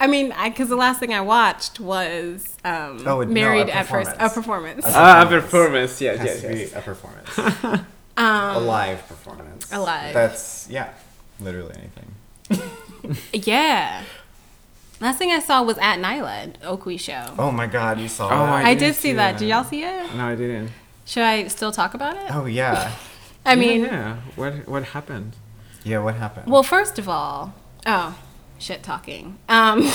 I mean, because the last thing I watched was um, Oh, Married a at First, a performance. Ah, a performance. Yes, It has yes, to yes. a performance. a live performance. Um, a live. That's yeah, literally anything. yeah. Last thing I saw was at Nyla Oakley show. Oh my god, you saw Oh, that? I I, didn't did see see that. that. Did y'all see it? No, I didn't. Should I still talk about it? Oh yeah. I mean, yeah, yeah. What what happened? Yeah, what happened? well, first of all, oh, shit talking. Um,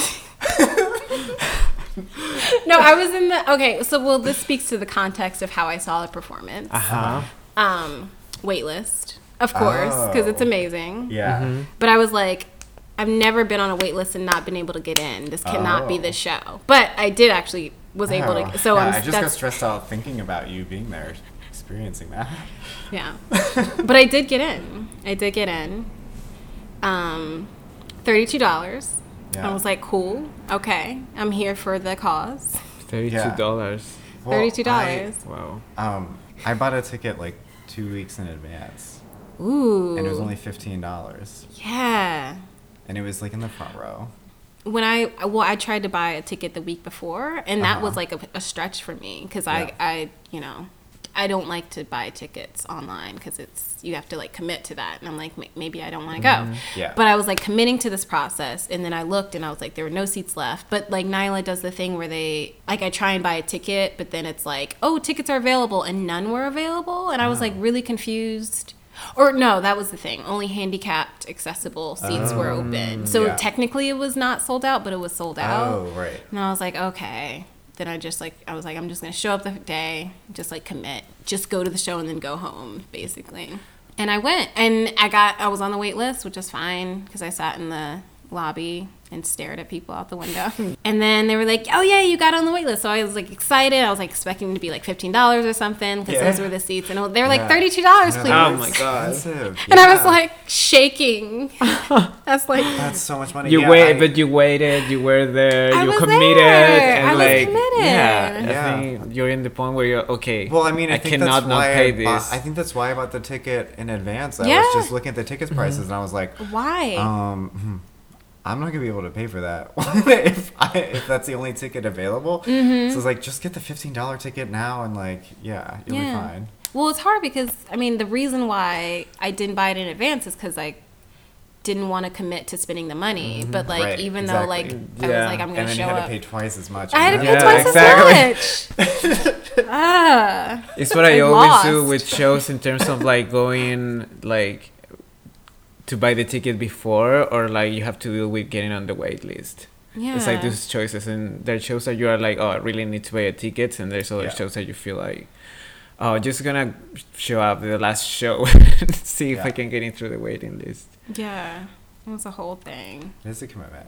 no, I was in the okay. So, well, this speaks to the context of how I saw the performance. Uh huh. Um, waitlist, of course, because it's Oh. amazing. yeah. Mm-hmm. But I was like, I've never been on a wait list and not been able to get in. This cannot be Oh. the show. But I did actually was able Oh, to. So yeah, I'm. I just got stressed out thinking about you being there, experiencing that. yeah. but I did get in. I did get in. Um, thirty-two dollars. Yeah. I was like, cool. Okay, I'm here for the cause. Thirty-two dollars. Well, Thirty-two dollars. Wow. I, um, I bought a ticket like two weeks in advance, Ooh. and it was only fifteen dollars, Yeah. and it was like in the front row. when I well, I tried to buy a ticket the week before, and that Uh-huh. was like a, a stretch for me because Yeah. I I you know I don't like to buy tickets online because it's you have to like commit to that, and I'm like "M- maybe I don't want to go. Mm-hmm. Yeah. But I was like committing to this process, and then I looked and I was like there were no seats left. But like Nyla does the thing where they like I try and buy a ticket, but then it's like oh tickets are available and none were available, and I was like really confused. Or no, that was the thing. Only handicapped accessible seats were open. So yeah. technically it was not sold out, but it was sold out. Oh right. And I was like, okay. Then I just like I was like, I'm just gonna show up the day, just like commit, just go to the show and then go home, basically. And I went, and I got I was on the wait list, which is fine because I sat in the lobby and stared at people out the window. and then they were like, "Oh yeah, you got on the wait list." So I was like excited. I was like expecting to be like fifteen dollars or something because Yeah. those were the seats, and they were like Yeah. thirty two dollars, please. Oh my God. expensive. And I was like shaking. That's like that's so much money. You Yeah, wait, I- but you waited. You were there. I you was committed, there. and I was committed. yeah, I think you're in the point where you're okay. Well, I mean, I, I think cannot that's not why pay I this. Bought, I think that's why I bought the ticket in advance. I Yeah. was just looking at the tickets prices, and I was like, why? um, hmm, I'm not gonna be able to pay for that if I, if that's the only ticket available. Mm-hmm. So it's like, just get the fifteen dollar ticket now, and like, yeah, you'll be fine. Well, it's hard because I mean the reason why I didn't buy it in advance is because I didn't want to commit to spending the money. But like Mm-hmm. Right, even though like exactly. I Yeah. was like I'm gonna And then show you had up, to pay twice as much. I had to pay Yeah, twice exactly. as much. ah, It's what I I always do with shows in terms of like going like to buy the ticket before or like you have to deal with getting on the wait list. yeah. It's like those choices and there are shows that you are like, oh, I really need to buy a ticket and there's other Yeah. shows that you feel like, oh, just gonna show up the last show see if I can get in through the waiting list. Yeah, it was a whole thing. It's a commitment.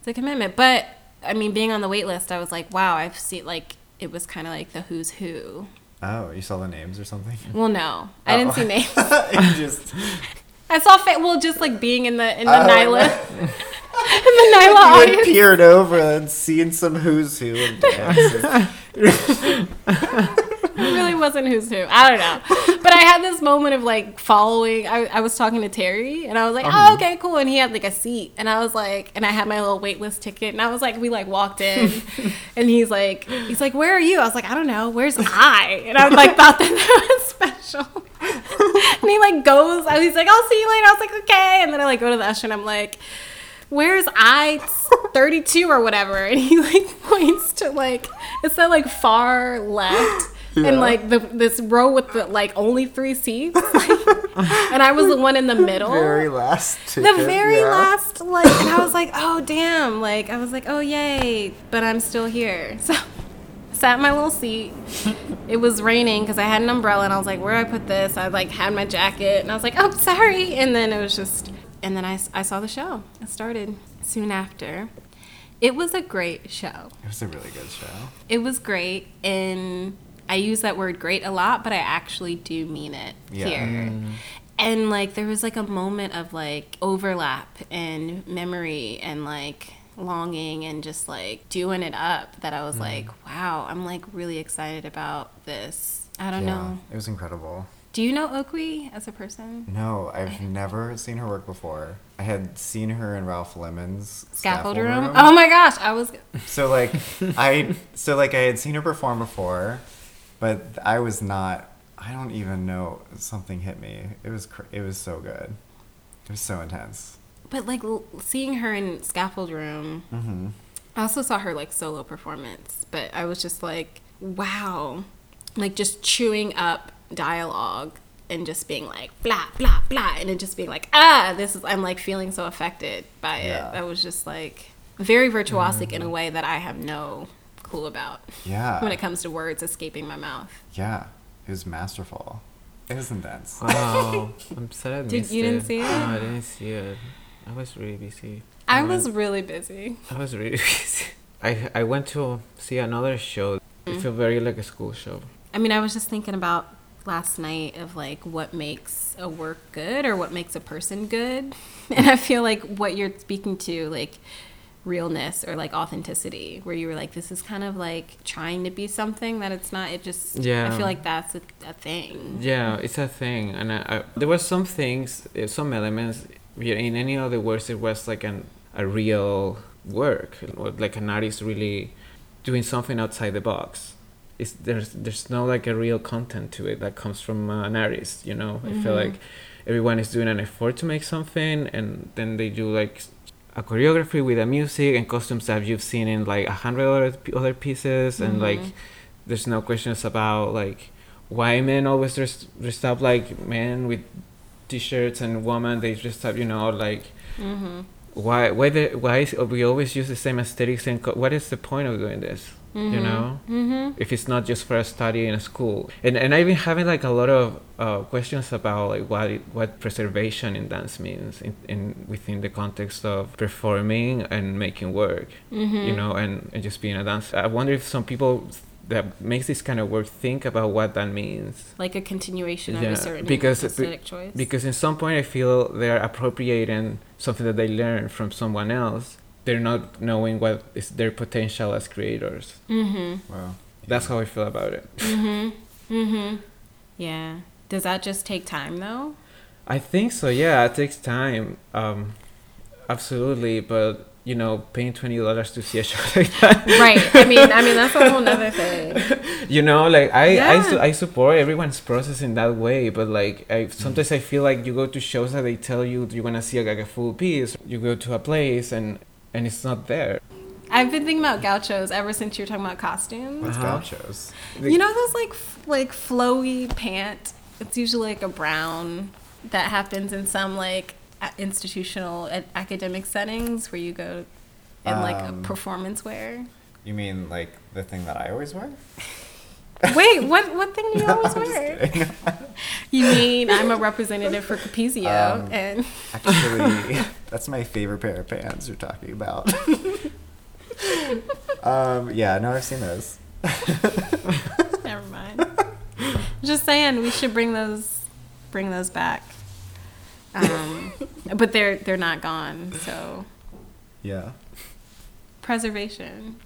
It's a commitment, but I mean, being on the wait list, I was like, wow, I've seen like it was kind of like the who's who. Oh, you saw the names or something? Well, no, I Oh. didn't see names. you just I saw fa- well, just like being in the in the Nyla right. in the Nyla you had audience. peered over and seen some who's who and dances. It really wasn't who's who. I don't know. But I had this moment of like following. I, I was talking to Terry and I was like, oh, um. okay, cool. And he had like a seat. And I was like, and I had my little waitlist ticket. And I was like, we like walked in and he's like, he's like, where are you? I was like, I don't know. Where's I? And I was like thought that that was special. And he like goes, he's like, I'll see you later. I was like, okay. And then I like go to the usher and I'm like, where's I 32 or whatever? And he like points to like, it's that like far left. And like the this row with the like only three seats, and I was the one in the middle, the Very last the very yeah. last like, and I was like, oh damn, like I was like, oh yay, but I'm still here. So sat in my little seat. It was raining because I had an umbrella, and I was like, where do I put this? I like had my jacket, and I was like, oh sorry, and then it was just, and then I, I saw the show. It started soon after. It was a great show. It was a really good show. It was great, and I use that word great a lot, but I actually do mean it Yeah. here. Mm-hmm. And like there was like a moment of like overlap and memory and like longing and just like doing it up that I was mm. like, wow, I'm like really excited about this. I don't yeah, know. It was incredible. Do you know Oakley as a person? No, I've never seen her work before. I had seen her in Ralph Lemon's Scaffold room. Oh my gosh, I was. So like I so like I had seen her perform before, but I was not. I don't even know. Something hit me. It was cr- it was so good. It was so intense. But like l- seeing her in Scaffold Room, hmm I also saw her like solo performance, but I was just like, wow, like just chewing up dialogue and just being like blah blah blah, and it just being like ah, this is I'm like feeling so affected by it. Yeah. That was just like very virtuosic in a way that I have no clue about Yeah. when it comes to words escaping my mouth. Yeah. It was masterful. It was intense. Wow, I'm sad I Did- missed you didn't see it? No, I didn't see it. I was really busy. I went- was really busy. I was really busy. I I went to see another show. It felt very like a school show. I mean, I was just thinking about last night of like what makes a work good or what makes a person good. And I feel like what you're speaking to, like realness or like authenticity, where you were like, this is kind of like trying to be something that it's not. It just, Yeah. I feel like that's a, a thing. Yeah, it's a thing, and I, I, there were some things, uh, some elements. Yeah, In any other words, it was like an a real work, like an artist really doing something outside the box. It's there's there's no like a real content to it that comes from uh, an artist. You know, I feel Mhm. like everyone is doing an effort to make something, and then they do like a choreography with the music and costumes that you've seen in like a hundred other other pieces, and like there's no questions about like why men always dress dressed up like men with t-shirts and women they dressed up you know like Mm-hmm. why why the, why is, we always use the same aesthetics and co- what is the point of doing this you know Mm-hmm. if it's not just for a study in a school and and i've been having like a lot of uh, questions about like what it, what preservation in dance means in, in within the context of performing and making work Mm-hmm. you know, and, and just being a dancer. I wonder if some people that makes this kind of work think about what that means. Like a continuation of Yeah, a certain because- aesthetic choice. Because in some point, I feel they're appropriating something that they learned from someone else. They're not knowing what is their potential as creators. mm-hmm. Wow. That's how I feel about it. Mm-hmm. Mm-hmm. Yeah. Does that just take time though? I think so. Yeah, it takes time. Um, absolutely, but you know, paying twenty dollars to see a show like that. right. I mean, I mean that's a whole nother thing. you know like i I, su- I support everyone's process in that way but like I, sometimes i feel like you go to shows that they tell you you're gonna see like a full piece you go to a place and and it's not there I've been thinking about gauchos ever since you were talking about costumes. What's Uh-huh. gauchos? You know those like f- like flowy pant? It's usually like a brown that happens in some like a- institutional academic settings where you go in like a Um, performance wear. You mean like the thing that I always wear? Wait, what what thing do you always I'm wear? You mean I'm a representative for Capezio Um, and Actually, that's my favorite pair of pants you're talking about. um, yeah, no, I've seen those. never mind. Just saying we should bring those bring those back. Um, but they're they're not gone, so Yeah. preservation.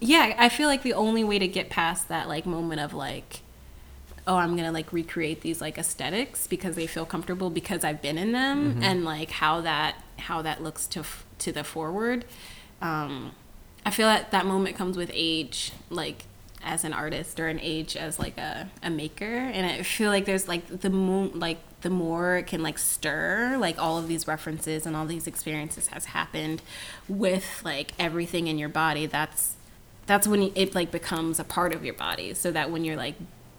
Yeah, I feel like the only way to get past that like moment of like, oh, I'm gonna like recreate these like aesthetics because they feel comfortable because I've been in them and like how that how that looks to f- to the forward. Um, I feel that that moment comes with age, like as an artist or an age as like a, a maker and i feel like there's like the moon like the more it can like stir like all of these references and all these experiences has happened with like everything in your body that's that's when it like becomes a part of your body so that when you're like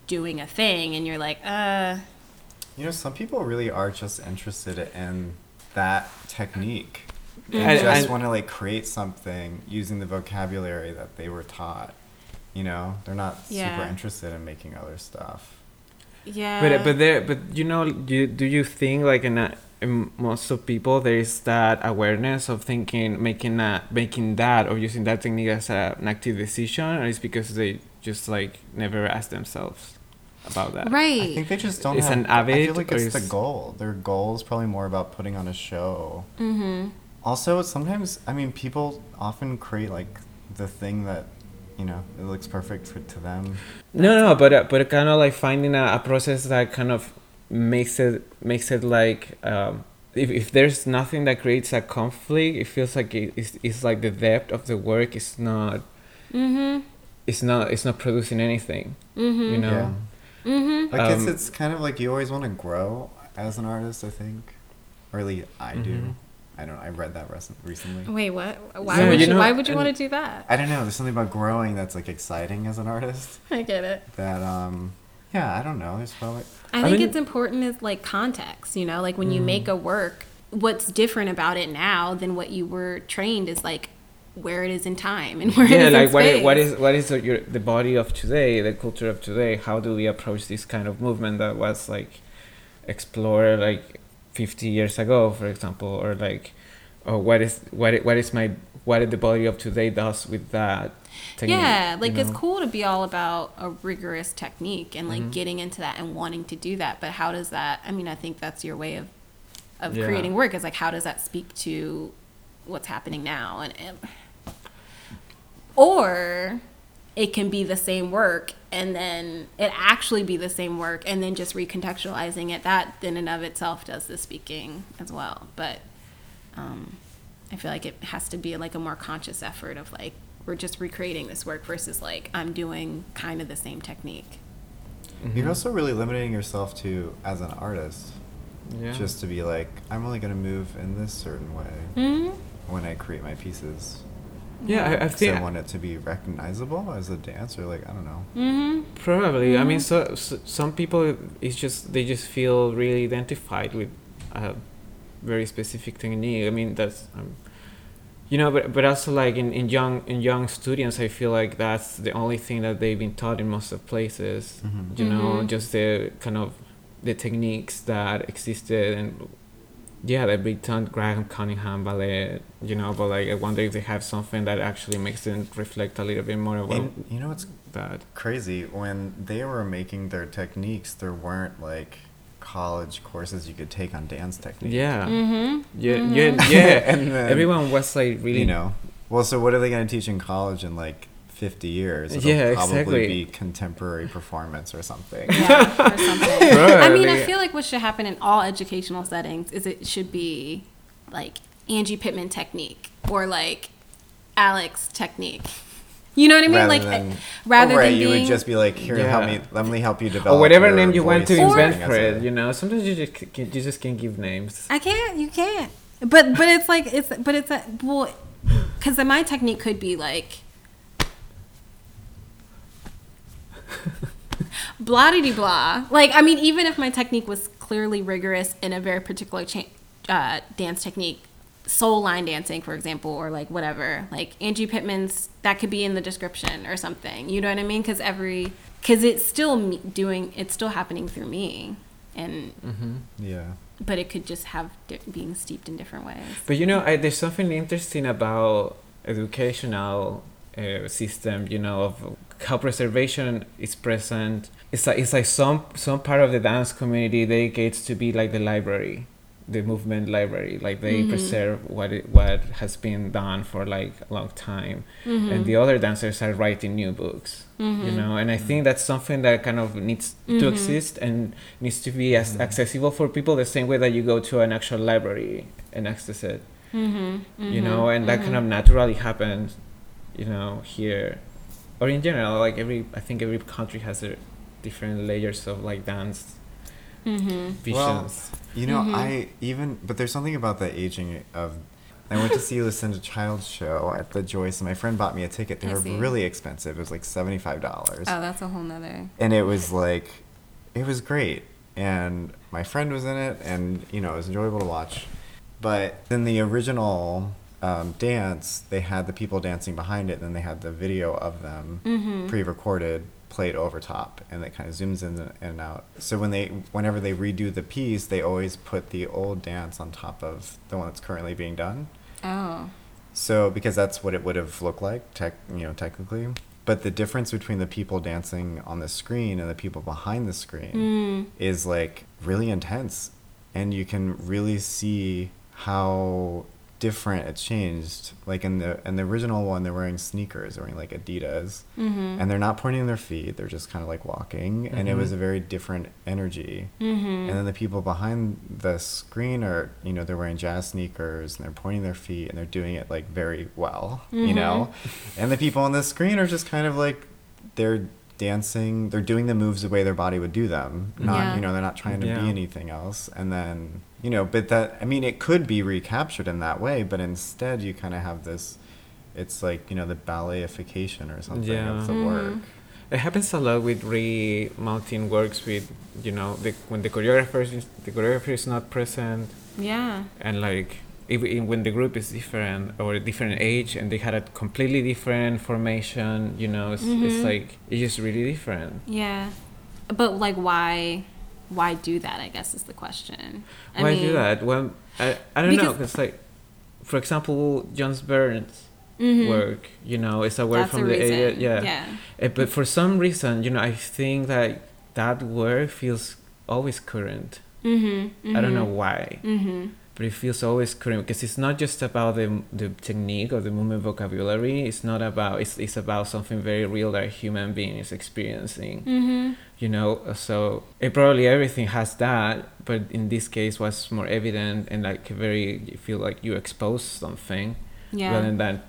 doing a thing and you're like uh You know, some people really are just interested in that technique. They And- just want to like create something using the vocabulary that they were taught. You know, they're not super interested in making other stuff. Yeah but but there but you know you, do you think like in, a, in most of people there is that awareness of thinking making that making that or using that technique as a, an active decision or it's because they just like never ask themselves about that right I think they just don't It's have. an I feel like or it's the goal. Their goal is probably more about putting on a show. mm-hmm Also, sometimes I mean, people often create like the thing that you know it looks perfect for, to them. No, no, but uh, but kind of like finding a, a process that kind of makes it makes it like um, if if there's nothing that creates a conflict, it feels like it, it's it's like the depth of the work is not Mm-hmm. it's not it's not producing anything. Mm-hmm. You know. Yeah. Mm-hmm. I guess Um, it's kind of like you always want to grow as an artist. I think, or at least I do. I don't. know. I read that rec- recently. Wait, what? Why Yeah, would you you? know, why would you want to do that? I don't know. There's something about growing that's like exciting as an artist. I get it. That um, yeah. I don't know. It's probably I I think mean- it's important is like context, you know, like when you Mm. make a work, what's different about it now than what you were trained is like where it is in time and where it yeah is like in what space. is, what is what is your, the body of today the culture of today how do we approach this kind of movement that was like explored like 50 years ago for example or like oh, what is what what is my what the body of today does with that technique, yeah, you like it's cool to be all about a rigorous technique and like Mhm. getting into that and wanting to do that. But how does that? I mean, I think that's your way of of Yeah. creating work. Is like how does that speak to what's happening now? And, and or it can be the same work and then it actually be the same work and then just recontextualizing it. That in and of itself does the speaking as well. But um, I feel like it has to be like a more conscious effort of like we're just recreating this work versus like I'm doing kind of the same technique. You're Mhm. also really limiting yourself to as an artist, yeah just to be like, I'm only gonna move in this certain way Mm-hmm. when I create my pieces. Yeah I, I think I want it to be recognizable as a dancer. Like I don't know. Mm-hmm. Probably. I mean, Mhm. so, so some people, it's just they just feel really identified with a very specific technique. I mean, that's um, you know, but but also like in, in young in young students, I feel like that's the only thing that they've been taught in most of places. Mhm. You know, Mhm. just the kind of the techniques that existed and yeah, the big ton Graham Cunningham ballet. You know, but like I wonder if they have something that actually makes them reflect a little bit more about And you know what's that. crazy? When they were making their techniques, there weren't like college courses you could take on dance technique. Yeah. Mm-hmm. Yeah, Mhm. yeah, yeah. And then- Everyone was like really, You know. Well, so what are they going to teach in college and like 50 years? It'll Yeah, probably exactly. be contemporary performance or something. Yeah, or something. Right, I mean, I feel like what should happen in all educational settings is it should be like Angie Pittman technique or like Alex technique. You know what I mean? rather like than, eh, rather oh, right, than you being would just be like, here, help me, let me help you develop. or whatever your name you want to invent as for it. You know, sometimes you just can, you just can't give names. I can't. You can't. But but it's like it's but it's a well, because my technique could be like. Blah de blah. Like I mean, even if my technique was clearly rigorous in a very particular cha- uh, dance technique, soul line dancing, for example, or like whatever, like Angie Pittman's, that could be in the description or something. You know what I mean? Because every because it's still me doing, it's still happening through me, and hmm Yeah. but it could just have di- being steeped in different ways. But you know, I, there's something interesting about educational uh, system. You know, of how preservation is present. It's like it's like some some part of the dance community dedicates to be like the library, the movement library. Like they Mhm. preserve what it, what has been done for like a long time, Mm-hmm. and the other dancers are writing new books. you know and i think that's something that kind of needs to Mhm. exist and needs to be as Mhm. accessible for people the same way that you go to an actual library and access it Mm-hmm. you know and that kind of naturally happens you know here or in general like every i think every country has their different layers of like dance Mm-hmm. visions You know, Mhm. I even, but there's something about the aging of. I went to see Lucinda Childs' show at the Joyce, and my friend bought me a ticket. They I were see. really expensive. It was like seventy five dollars, Oh, that's a whole nother. and it was like, it was great, and my friend was in it, and you know, it was enjoyable to watch. But then the original um, dance, they had the people dancing behind it, and then they had the video of them Mm-hmm. pre-recorded played over top and it kind of zooms in and out so when they whenever they redo the piece they always put the old dance on top of the one that's currently being done Oh. so because that's what it would have looked like tech you know technically but the difference between the people dancing on the screen and the people behind the screen Mm. is like really intense and you can really see how different. It changed. Like in the in the original one, they're wearing sneakers, they're wearing like Adidas, Mm-hmm. and they're not pointing their feet. They're just kind of like walking, and it Mhm. was a very different energy. Mm-hmm. And then the people behind the screen are, you know, they're wearing jazz sneakers and they're pointing their feet and they're doing it like very well, you know. And the people on the screen are just kind of like they're dancing, they're doing the moves the way their body would do them. Not, Yeah. you know, they're not trying to Yeah. be anything else. And then, you know, but that I mean, it could be recaptured in that way, but instead you kind of have this it's like, you know, the balletification or something Yeah. of the Mhm. work. It happens a lot with remounting works with you know the, when the choreographer is the choreographer is not present Yeah. and like if, when the group is different or a different age and they had a completely different formation you know it's, it's Mhm. like it's just really different Yeah. But like why why do that, I guess is the question. I why mean, do that well i, I don't know Because- because like for example John Burns mhm. work you know it's a work That's from the reason. area yeah Yeah. Uh, but for some reason you know i think that that work feels always current Mm-hmm. i don't know why Mm-hmm. But it feels always current because it's not just about the the technique or the movement vocabulary it's not about it's, it's about something very real that a human being is experiencing Mm-hmm. you know so it probably everything has that but in this case was more evident and like very you feel like you expose something Yeah. rather than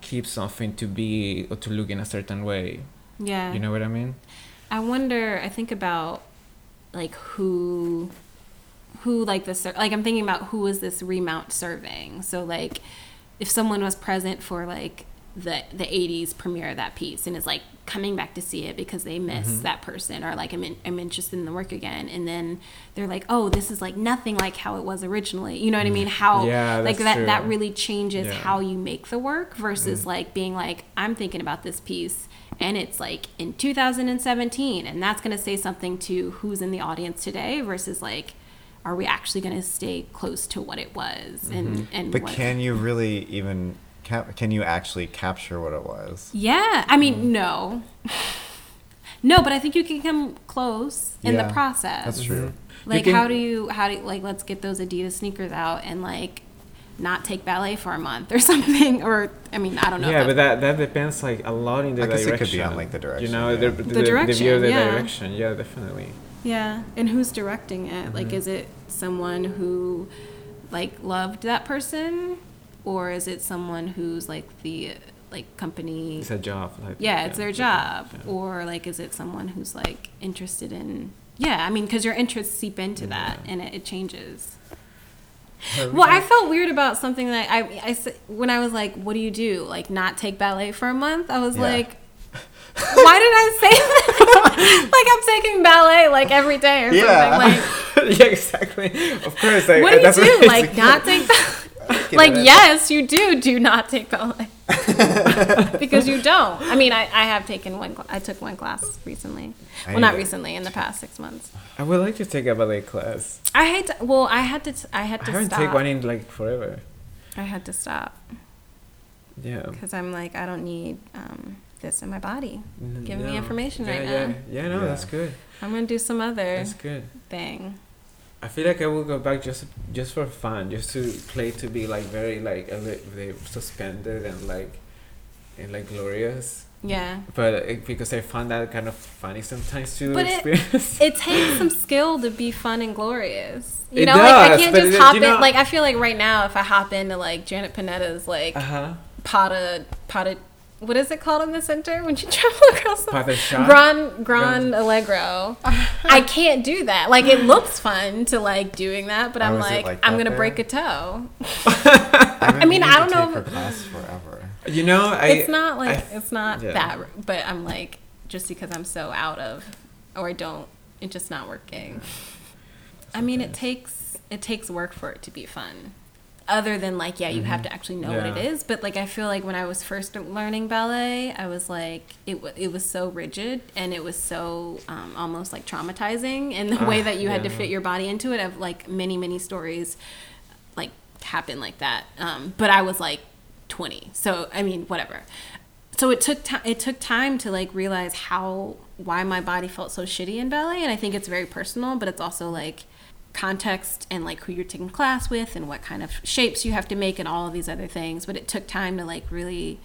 keep something to be or to look in a certain way yeah. you know what i mean I wonder. I think about like who, who like this. Like I'm thinking about who is this remount serving. So like, if someone was present for like the the 80s premiere of that piece and is like coming back to see it because they miss Mhm. that person or like I'm, in, I'm interested in the work again and then they're like oh this is like nothing like how it was originally you know what i mean how Yeah, like that that really changes Yeah. how you make the work versus Mm. like being like i'm thinking about this piece and it's like in 2017 and that's going to say something to who's in the audience today versus like are we actually going to stay close to what it was and Mhm. and But what, can you really even cap- can you actually capture what it was? yeah i Mm. mean no no but i think you can come close in Yeah, the process That's true. Mhm. like can- how do you how do you, like let's get those adidas sneakers out and like not take ballet for a month or something or i mean i don't know yeah that- but that that depends like a lot in the I guess it direction could be on, like, the direction, you know yeah. the, The the, the, view direction, of the yeah. direction yeah definitely Yeah, and who's directing it? Like, Mhm. is it someone who like loved that person, or is it someone who's like the like company? it's a job like, yeah, it's their job, yeah. or like is it someone who's like interested in? Yeah, I mean, because your interests seep into that, Yeah. and it, it changes. Well, I felt weird about something that I, I when I was like, "What do you do? Like, not take ballet for a month?" I was Yeah. like, "Why did I say that? like, I'm taking ballet like every day or Yeah. something. Like, yeah exactly of course like, what do you do? Like, not take ballet? like, yes, you do. Do not take ballet because you don't. I mean, I, I have taken one. I took one class recently. Well, not recently. In the past six months. I would like to take a ballet class I hate. to. Well, I had to. t- I had to. I haven't stop. taken one in like forever I had to stop yeah because I'm like, I don't need um, this in my body. N- Giving me information yeah, right yeah. now. yeah no Yeah. that's good I'm gonna do some other that's good thing. I feel like I will go back just just for fun, just to play to be like very like a li- very suspended and like and like glorious. Yeah. But uh, because I find that kind of funny sometimes to But experience. It takes some skill to be fun and glorious. You It know, like I can't just it- hop in. know- Like I feel like right now, if I hop into like Janet Panetta's like uh huh. Pata Pata, what is it called in the center when you travel across the Pas de chat? Grand Grand Allegro? I can't do that. Like it looks fun to like doing that, but I'm is like, like I'm gonna there? break a toe. I've mean, I don't know Take her if- class forever. You know, I. it's not like I- it's not yeah. that, but I'm like just because I'm so out of or I don't, it's just not working. I mean, it takes it takes work for it to be fun. Other than like, yeah, you have to actually know what it Mm-hmm. Yeah. is. But like, I feel like when I was first learning ballet, I was like, it wa it was so rigid and it was so um, almost like traumatizing in the way Ah, that you had to yeah. fit your body into it. Of like many many stories, like happen like that. Um, but I was like 20, so I mean, whatever. So it took time. It took time to like realize how why my body felt so shitty in ballet, and I think it's very personal. But it's also like context and like who you're taking class with and what kind of shapes you have to make and all of these other things but it took time to like really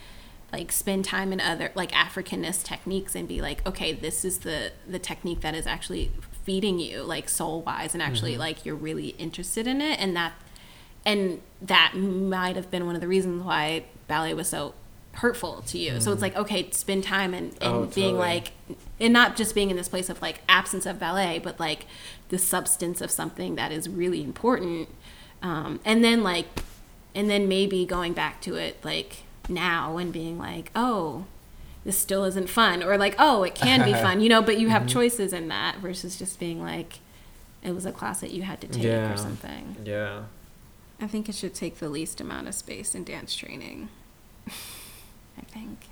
like spend time in other like africanist techniques and be like okay this is the the technique that is actually feeding you like soul wise and actually Mm-hmm. like you're really interested in it and that and that might have been one of the reasons why ballet was so hurtful to you so it's like okay spend time and, and Mm. Oh, being totally. like and not just being in this place of like absence of ballet but like the substance of something that is really important um, and then like and then maybe going back to it like now and being like oh this still isn't fun or like oh it can be fun you know but you have Mm-hmm. choices in that versus just being like it was a class that you had to take Yeah. or something Yeah. i think it should take the least amount of space in dance training i think